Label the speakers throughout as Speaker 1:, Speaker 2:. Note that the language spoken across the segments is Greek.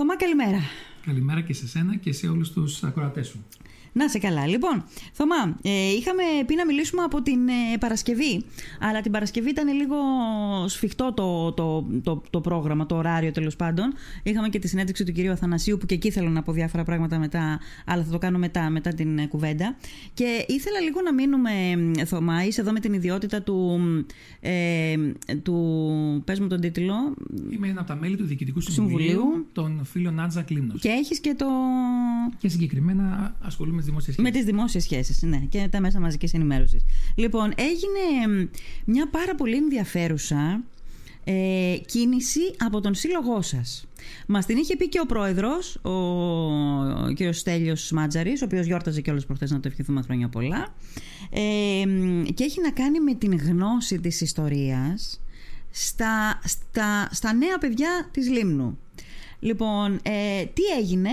Speaker 1: Θωμά, καλημέρα.
Speaker 2: Καλημέρα και σε σένα και σε όλους τους ακροατές σου.
Speaker 1: Να σε καλά. Λοιπόν, Θωμά, ε, είχαμε πει να μιλήσουμε από την ε, Παρασκευή, αλλά την Παρασκευή ήταν λίγο σφιχτό το, το, το, το πρόγραμμα, το ωράριο τέλος πάντων. Είχαμε και τη συνέντευξη του κυρίου Αθανασίου, που και εκεί θέλω να πω διάφορα πράγματα μετά, αλλά θα το κάνω μετά, μετά την ε, κουβέντα. Και ήθελα λίγο να μείνουμε, Θωμά, είσαι εδώ με την ιδιότητα του. Ε, του πες μου τον τίτλο.
Speaker 2: Είμαι ένα από τα μέλη του Διοικητικού Συμβουλίου, Συμβουλίου. των φίλων Άντζα Κλίμνος.
Speaker 1: Και έχεις και το.
Speaker 2: Και συγκεκριμένα ασχολούμαι με τις δημόσιες σχέσεις.
Speaker 1: Με τις δημόσιες σχέσεις, ναι, και τα μέσα μαζικής ενημέρωσης. Λοιπόν, έγινε μια πάρα πολύ ενδιαφέρουσα ε, κίνηση από τον σύλλογό σας. Μας την είχε πει και ο πρόεδρος, ο, ο κ. Στέλιος Μάτζαρης, ο οποίος γιόρταζε και όλε προχθές να το ευχηθούμε χρόνια πολλά. Ε, και έχει να κάνει με την γνώση της ιστορίας στα, στα, στα νέα παιδιά της Λίμνου. Λοιπόν, ε, τι έγινε,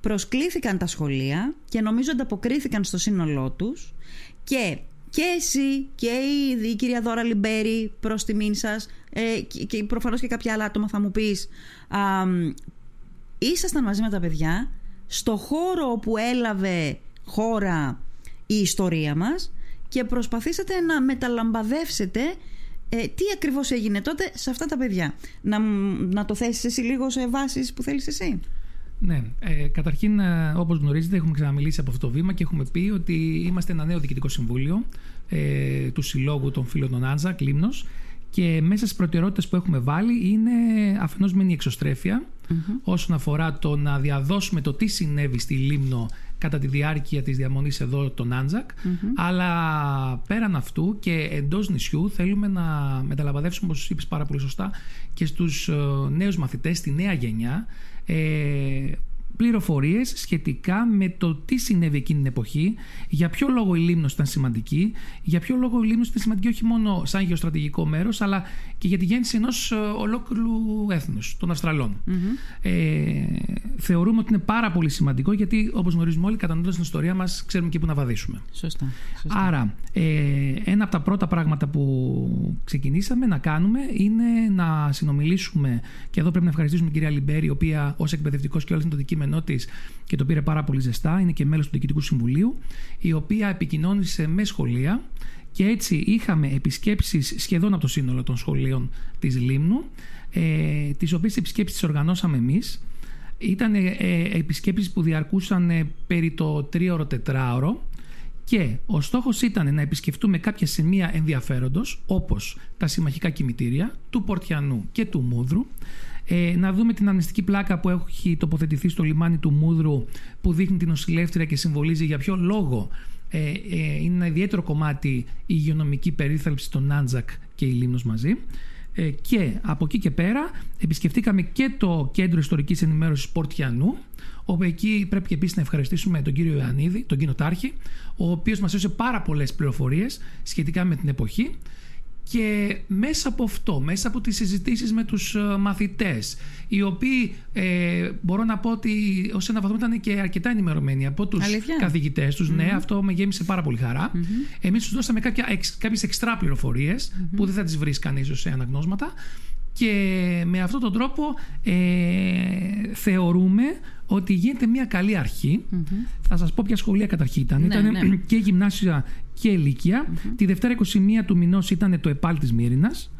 Speaker 1: προσκλήθηκαν τα σχολεία και νομίζω ανταποκρίθηκαν στο σύνολό τους και και εσύ και η, η κυρία Δώρα Λιμπέρη προς τιμήν σας ε, και, και προφανώς και κάποια άλλα άτομα θα μου πεις α, ήσασταν μαζί με τα παιδιά στο χώρο που έλαβε χώρα η ιστορία μας και προσπαθήσατε να μεταλαμπαδεύσετε ε, τι ακριβώς έγινε τότε σε αυτά τα παιδιά; Να, να το θέσεις εσύ λίγο σε βάσεις που θέλεις εσύ;
Speaker 2: Ναι, ε, καταρχήν ε, όπως γνωρίζετε έχουμε ξαναμιλήσει από αυτό το βήμα και έχουμε πει ότι είμαστε ένα νέο διοικητικό συμβούλιο ε, του Συλλόγου των Φίλων των Άντζα, Κλίμνος και μέσα στις προτεραιότητες που έχουμε βάλει είναι αφενός μεν η εξωστρέφεια όσον αφορά το να διαδώσουμε το τι συνέβη στη Λίμνο κατά τη διάρκεια της διαμονής εδώ των Άντζακ αλλά πέραν αυτού και εντός νησιού θέλουμε να μεταλαμπαδεύσουμε όπως είπες πάρα πολύ σωστά και στους ε, νέους μαθητές, στη νέα γενιά ε, πληροφορίες σχετικά με το τι συνέβη εκείνη την εποχή, για ποιο λόγο η Λίμνος ήταν σημαντική, για ποιο λόγο η Λίμνος ήταν σημαντική όχι μόνο σαν γεωστρατηγικό μέρος, αλλά και για τη γέννηση ενός ε, ολόκληρου έθνους, των αυστραλων Ε, θεωρούμε ότι είναι πάρα πολύ σημαντικό γιατί, όπως γνωρίζουμε όλοι, κατανοώντας την ιστορία μας, ξέρουμε και πού να βαδίσουμε.
Speaker 1: Σωστά. σωστά.
Speaker 2: Άρα, ε, ένα από τα πρώτα πράγματα που ξεκινήσαμε να κάνουμε είναι να συνομιλήσουμε, και εδώ πρέπει να ευχαριστήσουμε την κυρία Λιμπέρη, η οποία ως εκπαιδευτικός και όλο είναι το αντικείμενο και το πήρε πάρα πολύ ζεστά, είναι και μέλος του Διοικητικού Συμβουλίου, η οποία επικοινώνησε με σχολεία και έτσι είχαμε επισκέψεις σχεδόν από το σύνολο των σχολείων της Λίμνου, ε, τις οποίες επισκέψεις τις οργανώσαμε εμείς. Ήταν ε, επισκέψεις που διαρκούσαν ε, περί το τρίωρο τετράωρο και ο στόχος ήταν να επισκεφτούμε κάποια σημεία ενδιαφέροντος όπως τα συμμαχικά κημητήρια του Πορτιανού και του Μούδρου ε, να δούμε την αμνηστική πλάκα που έχει τοποθετηθεί στο λιμάνι του Μούδρου που δείχνει την οσυλεύτρια και συμβολίζει για ποιο λόγο ε, ε, είναι ένα ιδιαίτερο κομμάτι η υγειονομική περίθαλψη των Νάντζακ και η Λίμνος μαζί. Ε, και από εκεί και πέρα επισκεφτήκαμε και το κέντρο ιστορικής ενημέρωσης Πορτιανού όπου εκεί πρέπει και επίσης να ευχαριστήσουμε τον κύριο Ιωαννίδη, τον κοινοτάρχη, ο οποίος μας έδωσε πάρα πολλές πληροφορίες σχετικά με την εποχή και μέσα από αυτό, μέσα από τις συζητήσεις με τους ε, μαθητές οι οποίοι ε, μπορώ να πω ότι ως ένα βαθμό ήταν και αρκετά ενημερωμένοι από τους Αλήθεια; καθηγητές τους. Ναι αυτό με γέμισε πάρα πολύ χαρά. Mm-hmm. εμείς τους δώσαμε κάποια, κάποιες εξτρά πληροφορίες που δεν θα τις βρεις κανείς σε αναγνώσματα. Και με αυτόν τον τρόπο ε, θεωρούμε ότι γίνεται μια καλή Θα σας πω ποια σχολεία καταρχήν ήταν. Ναι, ήταν ναι. και γυμνάσια και ηλικια Τη Δευτέρα 21 του μηνός ήταν το ΕΠΑΛ της Μύρινας.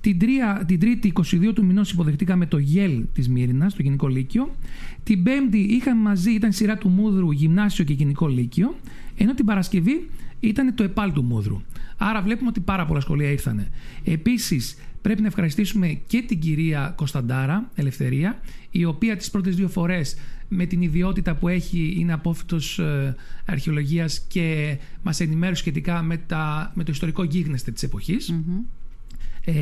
Speaker 2: Την, τρία, την Τρίτη 22 του μηνός υποδεχτήκαμε το ΓΕΛ της Μύρινας, το Γενικό Λύκειο. Την Πέμπτη είχαμε μαζί, ήταν σειρά του Μούδρου, Γυμνάσιο και Γενικό Λύκειο. Ενώ την Παρασκευή ήταν το ΕΠΑΛ του Μούδρου. Άρα βλέπουμε ότι πάρα πολλά σχολεία ήρθαν. Επίσης πρέπει να ευχαριστήσουμε και την κυρία Κωνσταντάρα Ελευθερία, η οποία τις πρώτες δύο φορές με την ιδιότητα που έχει είναι απόφυτος ε, αρχαιολογίας και μας ενημέρωσε σχετικά με, τα, με το ιστορικό γίγνεσθε της εποχής. Ε,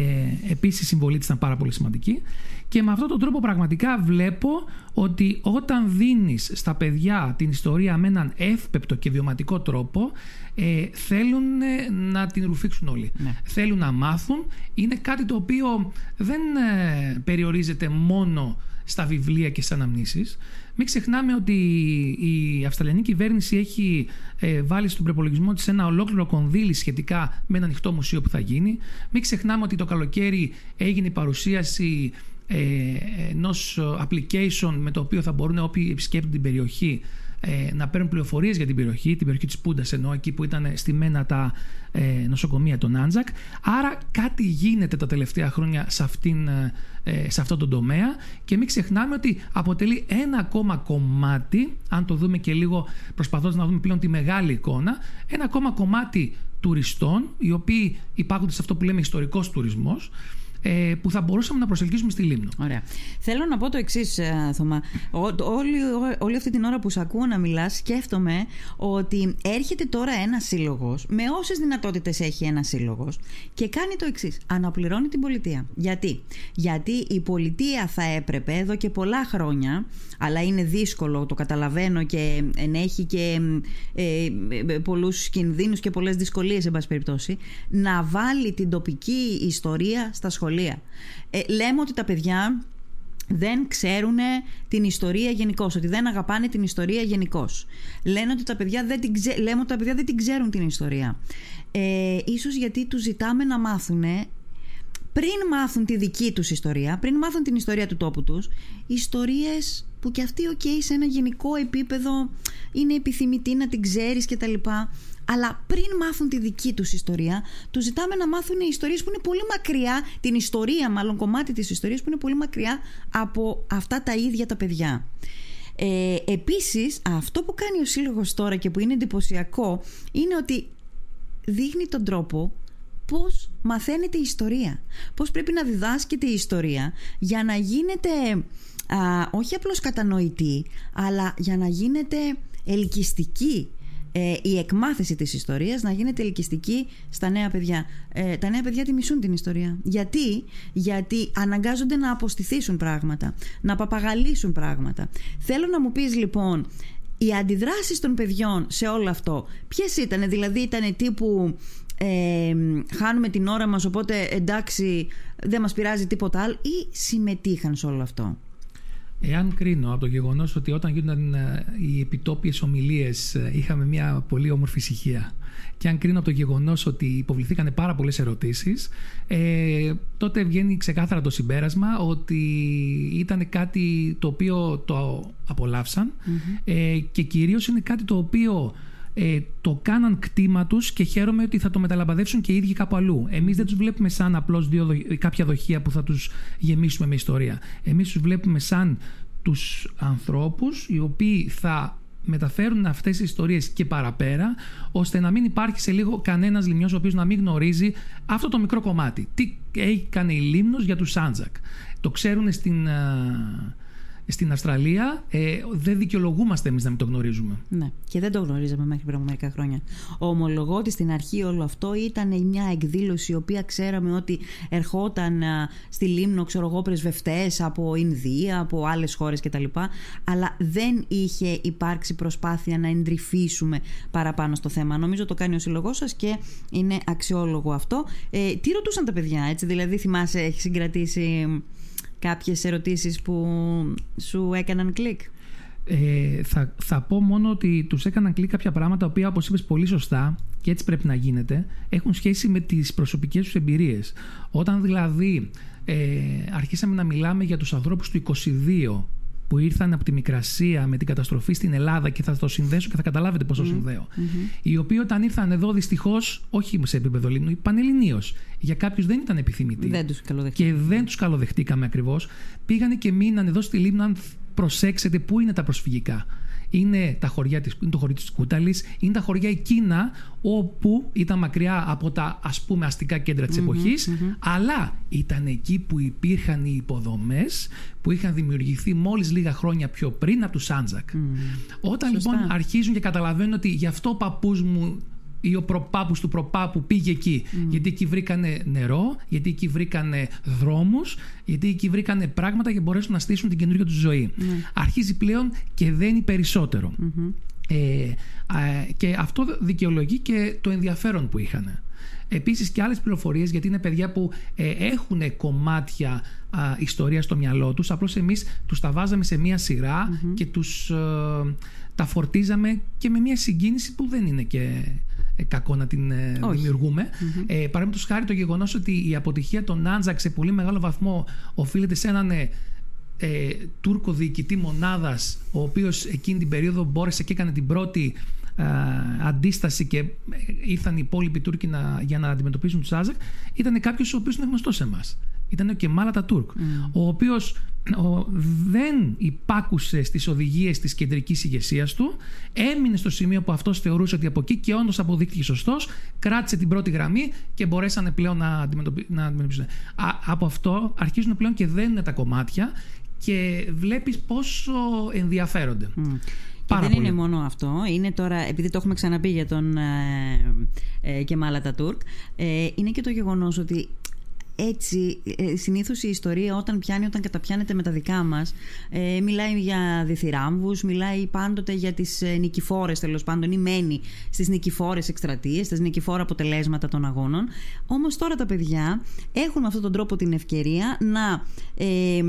Speaker 2: επίσης η συμβολή της ήταν πάρα πολύ σημαντική και με αυτόν τον τρόπο πραγματικά βλέπω ότι όταν δίνεις στα παιδιά την ιστορία με έναν εύπεπτο και βιωματικό τρόπο ε, θέλουν ε, να την ρουφήξουν όλοι. Ναι. Θέλουν να μάθουν. Είναι κάτι το οποίο δεν ε, περιορίζεται μόνο στα βιβλία και στις αναμνήσεις. Μην ξεχνάμε ότι η Αυστραλιανή κυβέρνηση έχει ε, βάλει στον προπολογισμό της ένα ολόκληρο κονδύλι σχετικά με ένα ανοιχτό μουσείο που θα γίνει. Μην ξεχνάμε ότι το καλοκαίρι έγινε η παρουσίαση ε, ενός application με το οποίο θα μπορούν όποιοι επισκέπτουν την περιοχή ε, να παίρνουν πληροφορίες για την περιοχή, την περιοχή της Πούντας, ενώ εκεί που ήταν στημένα τα ε, νοσοκομεία των Άντζακ. Άρα κάτι γίνεται τα τελευταία χρόνια σε, αυτήν, ε, σε αυτό το τομέα και μην ξεχνάμε ότι αποτελεί ένα ακόμα κομμάτι, αν το δούμε και λίγο προσπαθώντας να δούμε πλέον τη μεγάλη εικόνα, ένα ακόμα κομμάτι τουριστών, οι οποίοι υπάρχουν σε αυτό που λέμε ιστορικός τουρισμός, ε, που θα μπορούσαμε να προσελκύσουμε στη Λίμνο.
Speaker 1: Ωραία. Θέλω να πω το εξής, ε, Θωμά. Όλη, όλη αυτή την ώρα που σε ακούω να μιλάς, σκέφτομαι ότι έρχεται τώρα ένας σύλλογος, με όσες δυνατότητες έχει ένας σύλλογος, και κάνει το εξής. Αναπληρώνει την πολιτεία. Γιατί; Γιατί η πολιτεία θα έπρεπε εδώ και πολλά χρόνια, αλλά είναι δύσκολο, το καταλαβαίνω και ενέχει και ε, ε πολλούς κινδύνους και πολλές δυσκολίες, εν πάση περιπτώσει, να βάλει την τοπική ιστορία στα σχολεία ε, λέμε ότι τα παιδιά δεν ξέρουν την ιστορία γενικώς, ότι δεν αγαπάνε την ιστορία γενικώς. Λένε ότι τα παιδιά δεν την λέμε ότι τα παιδιά δεν την ξέρουν την ιστορία. Ε, ίσως γιατί τους ζητάμε να μάθουν πριν μάθουν τη δική τους ιστορία, πριν μάθουν την ιστορία του τόπου τους, ιστορίες που και αυτοί, οκ, σε ένα γενικό επίπεδο είναι επιθυμητή να την ξέρεις και τα λοιπά αλλά πριν μάθουν τη δική τους ιστορία, τους ζητάμε να μάθουν ιστορίες που είναι πολύ μακριά, την ιστορία μάλλον κομμάτι της ιστορίας που είναι πολύ μακριά από αυτά τα ίδια τα παιδιά. Ε, επίσης, αυτό που κάνει ο Σύλλογος τώρα και που είναι εντυπωσιακό είναι ότι δείχνει τον τρόπο πώς μαθαίνεται η ιστορία. Πώς πρέπει να διδάσκεται η ιστορία για να γίνεται α, όχι απλώς κατανοητή, αλλά για να γίνεται ελκυστική ε, η εκμάθηση της ιστορίας να γίνεται ελκυστική στα νέα παιδιά. Ε, τα νέα παιδιά τη μισούν την ιστορία. Γιατί; Γιατί αναγκάζονται να αποστηθήσουν πράγματα, να παπαγαλίσουν πράγματα. Θέλω να μου πεις λοιπόν, οι αντιδράσεις των παιδιών σε όλο αυτό, ποιες ήταν, δηλαδή ήταν τύπου... Ε, χάνουμε την ώρα μας οπότε εντάξει δεν μας πειράζει τίποτα άλλο ή συμμετείχαν σε όλο αυτό;
Speaker 2: Εάν κρίνω από το γεγονός ότι όταν γίνονταν ε, οι επιτόπιες ομιλίες ε, είχαμε μια πολύ όμορφη ησυχία και αν κρίνω από το γεγονός ότι υποβληθήκαν πάρα πολλές ερωτήσεις, ε, τότε βγαίνει ξεκάθαρα το συμπέρασμα ότι ήταν κάτι το οποίο το απολαυσαν ε, και κυρίως είναι κάτι το οποίο ε, το κάναν κτήμα τους και χαίρομαι ότι θα το μεταλαμπαδεύσουν και οι ίδιοι κάπου αλλού. Εμείς δεν τους βλέπουμε σαν απλώς κάποια δοχεία που θα τους γεμίσουμε με ιστορία. Εμείς τους βλέπουμε σαν τους ανθρώπους οι οποίοι θα μεταφέρουν αυτές τις ιστορίες και παραπέρα, ώστε να μην υπάρχει σε λίγο κανένας λιμιό ο οποίος να μην γνωρίζει αυτό το μικρό κομμάτι. Τι έκανε η Λίμνος για τους Σάντζακ. Το ξέρουν στην στην Αυστραλία ε, δεν δικαιολογούμαστε εμείς να μην το γνωρίζουμε.
Speaker 1: Ναι, και δεν το γνωρίζαμε μέχρι πριν από μερικά χρόνια. Ομολογώ ότι στην αρχή όλο αυτό ήταν μια εκδήλωση η οποία ξέραμε ότι ερχόταν στη Λίμνο, ξέρω εγώ, πρεσβευτές από Ινδία, από άλλες χώρες κτλ. Αλλά δεν είχε υπάρξει προσπάθεια να εντρυφήσουμε παραπάνω στο θέμα. Νομίζω το κάνει ο σύλλογός σας και είναι αξιόλογο αυτό. Ε, τι ρωτούσαν τα παιδιά, έτσι, δηλαδή θυμάσαι, έχει συγκρατήσει κάποιες ερωτήσεις που σου έκαναν κλικ;
Speaker 2: Ε, θα, θα πω μόνο ότι τους έκαναν κλικ κάποια πράγματα τα οποία όπως είπες πολύ σωστά και έτσι πρέπει να γίνεται έχουν σχέση με τις προσωπικές τους εμπειρίες. Όταν δηλαδή ε, αρχίσαμε να μιλάμε για τους ανθρώπους του 22 που ήρθαν από τη Μικρασία με την καταστροφή στην Ελλάδα και θα το συνδέσω και θα καταλάβετε πώ το συνδεω Οι οποίοι όταν ήρθαν εδώ δυστυχώς, όχι σε επίπεδο Λίμνου, πανελληνίω, για κάποιους δεν ήταν επιθυμητοί.
Speaker 1: Δεν τους
Speaker 2: και δεν τους καλοδεχτήκαμε ακριβώς. Πήγανε και μείναν εδώ στη Λίμνο, αν προσέξετε, πού είναι τα προσφυγικά είναι, τα χωριά της, είναι το χωριό της Κούταλης, είναι τα χωριά εκείνα όπου ήταν μακριά από τα ας πούμε αστικά κέντρα της εποχης αλλά ήταν εκεί που υπήρχαν οι υποδομές που είχαν δημιουργηθεί μόλις λίγα χρόνια πιο πριν από τους Σάντζακ. Όταν λοιπόν αρχίζουν και καταλαβαίνουν ότι γι' αυτό ο παππούς μου ή ο προπάπους του προπάπου πήγε εκεί. Γιατί εκεί βρήκανε νερό, γιατί εκεί βρήκανε δρόμους, γιατί εκεί βρήκανε πράγματα για να μπορέσουν να στήσουν την καινούργια τους ζωή. Mm. Αρχίζει πλέον και δένει Ε, και αυτό δικαιολογεί και το ενδιαφέρον που είχαν. Επίσης και άλλες πληροφορίες γιατί είναι παιδιά που ε, έχουν κομμάτια α, ιστορία στο μυαλό τους απλώς εμείς τους τα βάζαμε σε μία και τους ε, τα φορτίζαμε και με μία συγκίνηση που δεν είναι και ε, κακό να την ε, δημιουργούμε. Mm-hmm. Ε, Παραδείγματο χάρη το γεγονός ότι η αποτυχία των Άντζακ σε πολύ μεγάλο βαθμό οφείλεται σε έναν ε, ε, Τούρκο διοικητή μονάδας, ο οποίος εκείνη την περίοδο μπόρεσε και έκανε την πρώτη ε, αντίσταση και ήρθαν οι υπόλοιποι Τούρκοι να, για να αντιμετωπίσουν τους Άζακ, ήταν κάποιος ο οποίος είναι γνωστός σε εμάς. Ήταν ο Κεμάλα Τατούρκ, mm. ο οποίος δεν υπάκουσε στις οδηγίες της κεντρικής ηγεσίας του, έμεινε στο σημείο που αυτός θεωρούσε ότι από εκεί και όντως αποδείχθηκε σωστός, κράτησε την πρώτη γραμμή και μπορέσανε πλέον να, αντιμετωπίσουν. από αυτό αρχίζουν πλέον και δεν είναι τα κομμάτια και βλέπεις πόσο ενδιαφέρονται. Mm.
Speaker 1: Και δεν είναι μόνο αυτό. Είναι τώρα, επειδή το έχουμε ξαναπεί για τον ε, ε, Κεμάλα Τατούρκ, ε, είναι και το γεγονός ότι έτσι, ε, συνήθως η ιστορία όταν πιάνει, όταν καταπιάνεται με τα δικά μας, ε, μιλάει για διθυράμβους, μιλάει πάντοτε για τις ε, νικηφόρες τέλος πάντων ή μένει στις νικηφόρες εκστρατείες, στις νικηφόρα αποτελέσματα των αγώνων. Όμως τώρα τα παιδιά έχουν με αυτόν τον τρόπο την ευκαιρία να... Ε,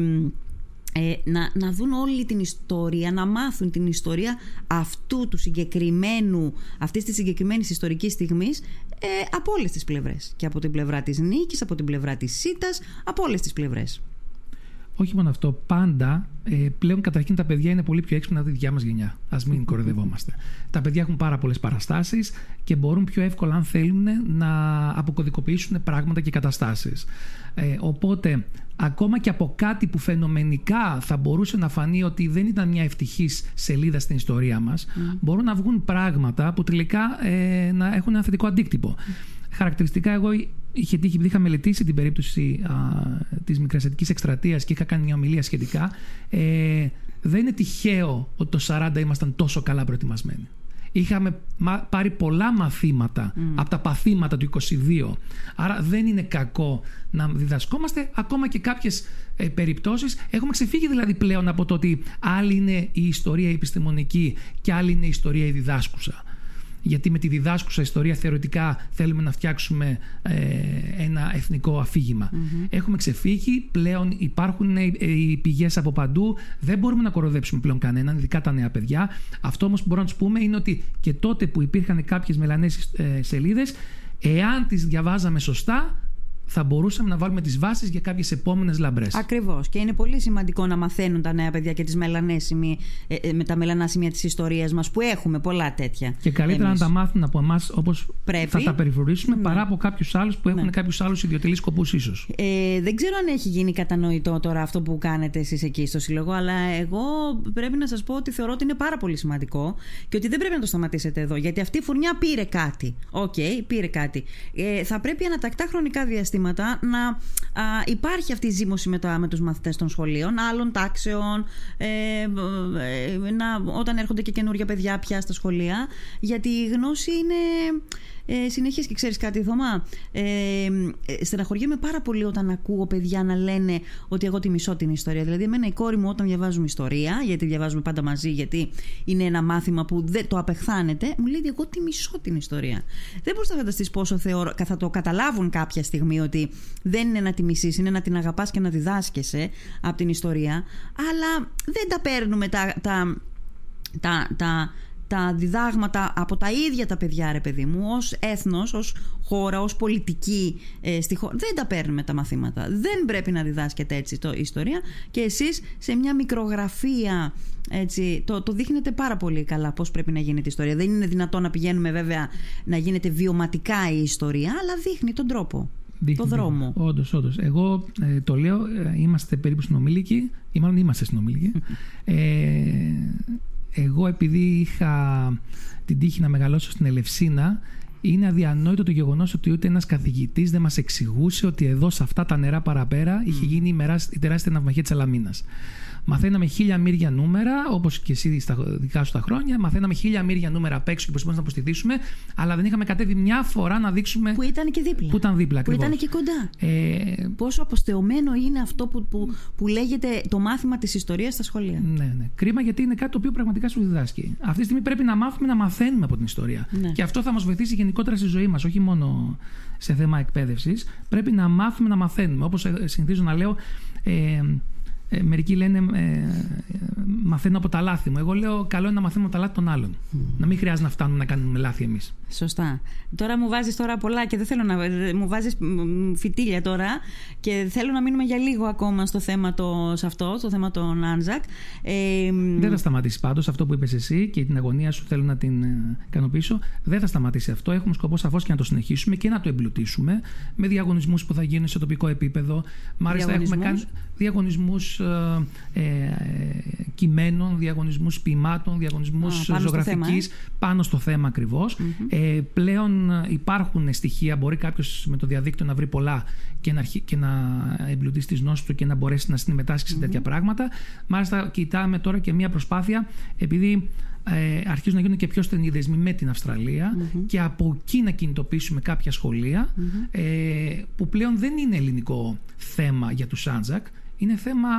Speaker 1: ε, να, να δουν όλη την ιστορία, να μάθουν την ιστορία αυτού του συγκεκριμένου, αυτής της συγκεκριμένης ιστορικής στιγμής ε, από όλες τις πλευρές. Και από την πλευρά της νίκης, από την πλευρά της ΣΥΤΑς, από όλες τις πλευρές.
Speaker 2: Όχι μόνο αυτό, πάντα ε, πλέον καταρχήν τα παιδιά είναι πολύ πιο έξυπνα από τη δικιά μας γενιά. Α μην κοροϊδευόμαστε. Τα παιδιά έχουν πάρα πολλές παραστάσεις και μπορούν πιο εύκολα, αν θέλουν, να αποκωδικοποιήσουν πράγματα και καταστάσεις. Ε, οπότε, ακόμα και από κάτι που φαινομενικά θα μπορούσε να φανεί ότι δεν ήταν μια ευτυχής σελίδα στην ιστορία μας, μπορούν να βγουν πράγματα που τελικά ε, να έχουν ένα θετικό αντίκτυπο. Χαρακτηριστικά, εγώ είχε τύχει, είχα μελετήσει την περίπτωση της μικρασιατικής εκστρατείας και είχα κάνει μια ομιλία σχετικά. Ε, δεν είναι τυχαίο ότι το 40 ήμασταν τόσο καλά προετοιμασμένοι. Είχαμε πάρει πολλά μαθήματα mm. από τα παθήματα του 22. Άρα δεν είναι κακό να διδασκόμαστε ακόμα και κάποιες ε, περιπτώσεις. Έχουμε ξεφύγει δηλαδή πλέον από το ότι άλλη είναι η ιστορία επιστημονική και άλλη είναι η ιστορία η διδάσκουσα γιατί με τη διδάσκουσα ιστορία θεωρητικά θέλουμε να φτιάξουμε ε, ένα εθνικό Έχουμε ξεφύγει, πλέον υπάρχουν ε, οι πηγές από παντού, δεν μπορούμε να κοροδέψουμε πλέον κανέναν, ειδικά τα νέα παιδιά. Αυτό όμως που μπορούμε να τους πούμε είναι ότι και τότε που υπήρχαν κάποιες μελανές ε, σελίδες, εάν τις διαβάζαμε σωστά, θα μπορούσαμε να βάλουμε τις βάσεις για κάποιες επόμενες λαμπρές.
Speaker 1: Ακριβώς. Και είναι πολύ σημαντικό να μαθαίνουν τα νέα παιδιά και τις σημεία, ε, ε, με τα μελανά σημεία της ιστορίας μας, που έχουμε πολλά τέτοια.
Speaker 2: Και καλύτερα εμείς. να τα μάθουν από εμάς όπως θα τα περιφρουρήσουμε ναι. παρά από κάποιους άλλους που έχουν ναι. κάποιους άλλους ιδιωτελείς σκοπούς, ίσως.
Speaker 1: Ε, δεν ξέρω αν έχει γίνει κατανοητό τώρα αυτό που κάνετε εσείς εκεί στο Σύλλογο, αλλά εγώ πρέπει να σας πω ότι θεωρώ ότι είναι πάρα πολύ σημαντικό και ότι δεν πρέπει να το σταματήσετε εδώ. Γιατί αυτή η φουρνιά πήρε κάτι. OK, okay, πήρε κάτι. Ε, θα πρέπει ανά τακτά χρονικά διαστήματα να α, υπάρχει αυτή η ζύμωση με, τα, με τους μαθητές των σχολείων, άλλων τάξεων, ε, ε, να, όταν έρχονται και καινούργια παιδιά πια στα σχολεία, γιατί η γνώση είναι ε, συνεχής και ξέρεις κάτι Θωμά; Ε, ε, στεναχωριέμαι πάρα πολύ όταν ακούω παιδιά να λένε ότι εγώ τη μισώ την ιστορία. Δηλαδή εμένα η κόρη μου όταν διαβάζουμε ιστορία γιατί διαβάζουμε πάντα μαζί γιατί είναι ένα μάθημα που δεν το απεχθάνεται μου λέει εγώ τη μισώ την ιστορία δεν μπορείς να φανταστείς πόσο θεωρώ, θα το καταλάβουν κάποια στιγμή ότι δεν είναι να τη μισείς είναι να την αγαπάς και να διδάσκεσαι από την ιστορία αλλά δεν τα παίρνουμε τα, τα, τα, τα τα διδάγματα από τα ίδια τα παιδιά, ρε παιδί μου, ως έθνος, ως χώρα, ως πολιτική ε, στη χώρα. Δεν τα παίρνουμε τα μαθήματα. Δεν πρέπει να διδάσκεται έτσι το ιστορία και εσείς σε μια μικρογραφία έτσι, το, το δείχνετε πάρα πολύ καλά πώς πρέπει να γίνεται η ιστορία. Δεν είναι δυνατόν να πηγαίνουμε βέβαια να γίνεται βιωματικά η ιστορία, αλλά δείχνει τον τρόπο. Δείχνει, το δρόμο.
Speaker 2: Όντως, όντως. Εγώ ε, το λέω, ε, είμαστε περίπου συνομήλικοι, ή μάλλον είμαστε συνομήλικοι. ε, εγώ επειδή είχα την τύχη να μεγαλώσω στην Ελευσίνα είναι αδιανόητο το γεγονός ότι ούτε ένας καθηγητής δεν μας εξηγούσε ότι εδώ σε αυτά τα νερά παραπέρα είχε γίνει η τεράστια ναυμαχία της Αλαμίνας. Μαθαίναμε χίλια μύρια νούμερα, όπως και εσύ στα δικά σου τα χρόνια. Μαθαίναμε χίλια μύρια νούμερα απ' έξω και πώς να αποστηθήσουμε, αλλά δεν είχαμε κατέβει μια φορά να δείξουμε.
Speaker 1: Που ήταν και δίπλα.
Speaker 2: Που ήταν δίπλα,
Speaker 1: Που ήταν και κοντά. Ε... Πόσο αποστεωμένο είναι αυτό που, που, που λέγεται το μάθημα της ιστορίας στα σχολεία.
Speaker 2: Ναι, ναι. Κρίμα γιατί είναι κάτι το οποίο πραγματικά σου διδάσκει. Αυτή τη στιγμή πρέπει να μάθουμε να μαθαίνουμε από την ιστορία. Ναι. Και αυτό θα μας βοηθήσει γενικότερα στη ζωή μας, όχι μόνο σε θέμα εκπαίδευσης. Πρέπει να μάθουμε να μαθαίνουμε. Όπως συνηθίζω να λέω, ε, ε, μερικοί λένε ε, μαθαίνω από τα λάθη μου. Εγώ λέω καλό είναι να μαθαίνουμε από τα λάθη των άλλων. Να μην χρειάζεται να φτάνουμε να κάνουμε λάθη εμείς.
Speaker 1: Σωστά. Τώρα μου βάζεις τώρα πολλά και δεν θέλω να. Μου βάζεις φυτίλια τώρα και θέλω να μείνουμε για λίγο ακόμα στο θέμα το, σε αυτό, στο θέμα των Άνζακ.
Speaker 2: Ε, δεν θα σταματήσει πάντως αυτό που είπες εσύ και την αγωνία σου θέλω να την ε, ικανοποιήσω. Δεν θα σταματήσει αυτό. Έχουμε σκοπό σαφώς και να το συνεχίσουμε και να το εμπλουτίσουμε με διαγωνισμούς που θα γίνουν σε τοπικό επίπεδο. Μάλιστα, έχουμε κάνει διαγωνισμούς ε, ε, κειμένων, διαγωνισμούς ποιημάτων, διαγωνισμούς ζωγραφικής πάνω στο θέμα ακριβώς. Ε, πλέον υπάρχουν στοιχεία, μπορεί κάποιος με το διαδίκτυο να βρει πολλά και να, και να εμπλουτίσει τις γνώσεις του και να μπορέσει να συμμετάσχει σε τέτοια πράγματα. Μάλιστα, κοιτάμε τώρα και μια προσπάθεια, επειδή ε, αρχίζουν να γίνουν και πιο στενοί δεσμοί με την αυστραλια και από εκεί να κινητοποιήσουμε κάποια ε, που πλέον δεν είναι ελληνικό θέμα για τους Σάντζακ, είναι θέμα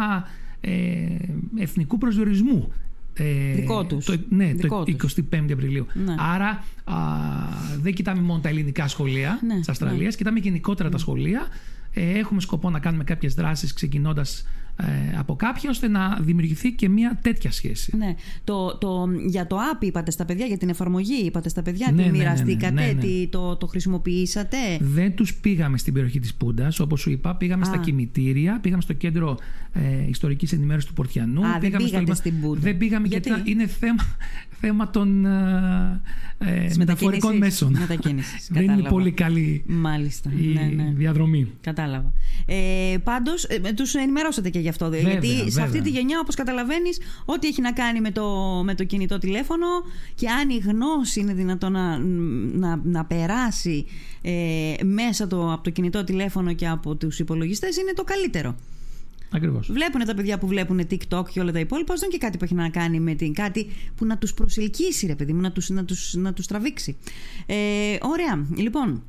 Speaker 2: ε, εθνικού προσδιορισμού.
Speaker 1: Ε, Δικό τους.
Speaker 2: Το, ναι, το 25 Απριλίου. Ναι. Άρα α, δεν κοιτάμε μόνο τα ελληνικά σχολεία ναι, της Αυστραλίας, ναι. κοιτάμε γενικότερα τα ναι. σχολεία. Ε, έχουμε σκοπό να κάνουμε κάποιες δράσεις ξεκινώντας ε, από κάποια ώστε να δημιουργηθεί και μια τέτοια σχέση.
Speaker 1: Ναι. Το, το, για το app είπατε στα παιδιά, για την εφαρμογή είπατε στα παιδιά, ναι, τι ναι, ναι, μοιραστήκατε, ναι, ναι, τι, το, το χρησιμοποιήσατε;
Speaker 2: Δεν τους πήγαμε στην περιοχή της Πούντας, όπως σου είπα, πήγαμε στα κημητήρια, πήγαμε στο κέντρο ε, ιστορικής ενημέρωσης του Πορτιανού.
Speaker 1: Α, πήγαμε δεν πήγατε στην Πούντα.
Speaker 2: Δεν πήγαμε γιατί, γιατί είναι θέμα, θέμα των ε, ε μεταφορικών μέσων. δεν είναι πολύ καλή
Speaker 1: Μάλιστα.
Speaker 2: η ναι, ναι. διαδρομή.
Speaker 1: Κατάλαβα. Ε, πάντως, ε, τους ενημερώσατε και γι' αυτό. Βέβαια, γιατί βέβαια. σε αυτή τη γενιά, όπως καταλαβαίνεις, ό,τι έχει να κάνει με το, με το κινητό τηλέφωνο και αν η γνώση είναι δυνατόν να, να, να περάσει ε, μέσα το, από το κινητό τηλέφωνο και από τους υπολογιστές είναι το καλύτερο.
Speaker 2: Ακριβώς.
Speaker 1: Βλέπουν τα παιδιά που βλέπουν TikTok και όλα τα υπόλοιπα, δεν και κάτι που έχει να κάνει με την κάτι που να τους προσελκύσει, ρε παιδί μου, να τους, να τους, να τους τραβήξει. Ε, ωραία. Λοιπόν,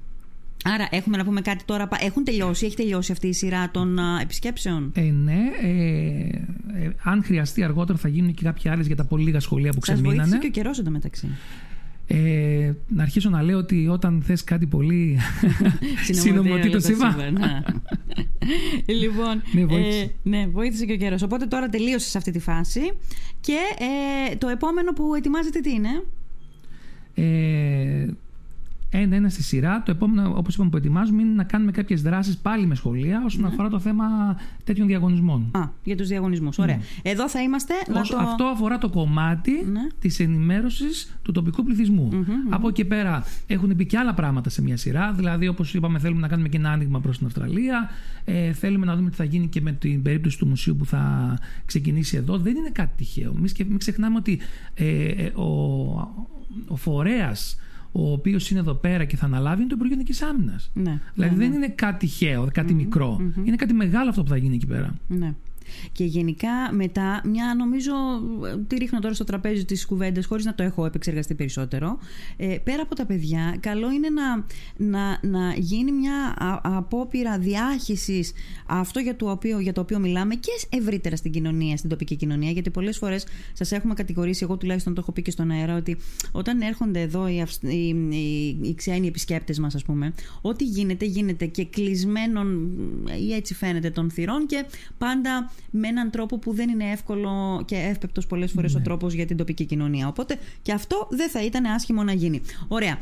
Speaker 1: Άρα έχουμε να πούμε κάτι τώρα. Έχουν τελειώσει, έχει τελειώσει αυτή η σειρά των επισκέψεων;
Speaker 2: Ε, ναι. Ε, ε, αν χρειαστεί αργότερα θα γίνουν και κάποια άλλες για τα πολύ λίγα σχολεία που ξεμείνανε. Σας
Speaker 1: βοήθησε και ο καιρός εντωμεταξύ.
Speaker 2: Ε, να αρχίσω να λέω ότι όταν θες κάτι πολύ συνομωτή το σύμπαν.
Speaker 1: Ναι. λοιπόν, ναι, βοήθησε. Ε, ναι, βοήθησε και ο καιρός. Οπότε τώρα τελείωσες σε αυτή τη φάση και ε, το επόμενο που ετοιμάζεται τι είναι;
Speaker 2: Ε, ένα-ένα στη σειρά. Το επόμενο, όπως είπαμε, που ετοιμάζουμε είναι να κάνουμε κάποιες δράσεις πάλι με σχολεία όσον ναι. αφορά το θέμα τέτοιων διαγωνισμών.
Speaker 1: Α, για τους διαγωνισμούς. Ωραία. Ναι. Εδώ θα είμαστε.
Speaker 2: Όσο, το... Αυτό αφορά το κομμάτι ναι. της ενημέρωσης του τοπικού Από εκεί πέρα έχουν μπει και άλλα πράγματα σε μια σειρά. Δηλαδή, όπως είπαμε, θέλουμε να κάνουμε και ένα άνοιγμα προς την Αυστραλία. Ε, θέλουμε να δούμε τι θα γίνει και με την περίπτωση του μουσείου που θα ξεκινήσει εδώ. Δεν είναι κάτι τυχαίο. Μην ξεχνάμε ότι ε, ε, ο, ο φορέας ο οποίος είναι εδώ πέρα και θα αναλάβει είναι το Υπουργείο Εθνικής Άμυνας. Ναι, δηλαδή ναι, δεν ναι. είναι κάτι τυχαίο, μικρό. Είναι κάτι μεγάλο αυτό που θα γίνει εκεί πέρα.
Speaker 1: Ναι. Και γενικά μετά, μια νομίζω, τι ρίχνω τώρα στο τραπέζι της κουβέντας, χωρίς να το έχω επεξεργαστεί περισσότερο. Ε, πέρα από τα παιδιά, καλό είναι να, να, να γίνει μια απόπειρα διάχυσης αυτό για το, οποίο, για το οποίο μιλάμε και ευρύτερα στην κοινωνία, στην τοπική κοινωνία. Γιατί πολλές φορές σας έχουμε κατηγορήσει, εγώ τουλάχιστον το έχω πει και στον αέρα, ότι όταν έρχονται εδώ οι, οι, οι, οι ξένοι επισκέπτες μας, ας πούμε, ό,τι γίνεται, γίνεται και κλεισμένων ή έτσι φαίνεται των θυρών και πάντα με έναν τρόπο που δεν είναι εύκολο και εύπεπτος πολλές φορές ο ναι. τρόπος για την τοπική κοινωνία. Οπότε και αυτό δεν θα ήταν άσχημο να γίνει. Ωραία.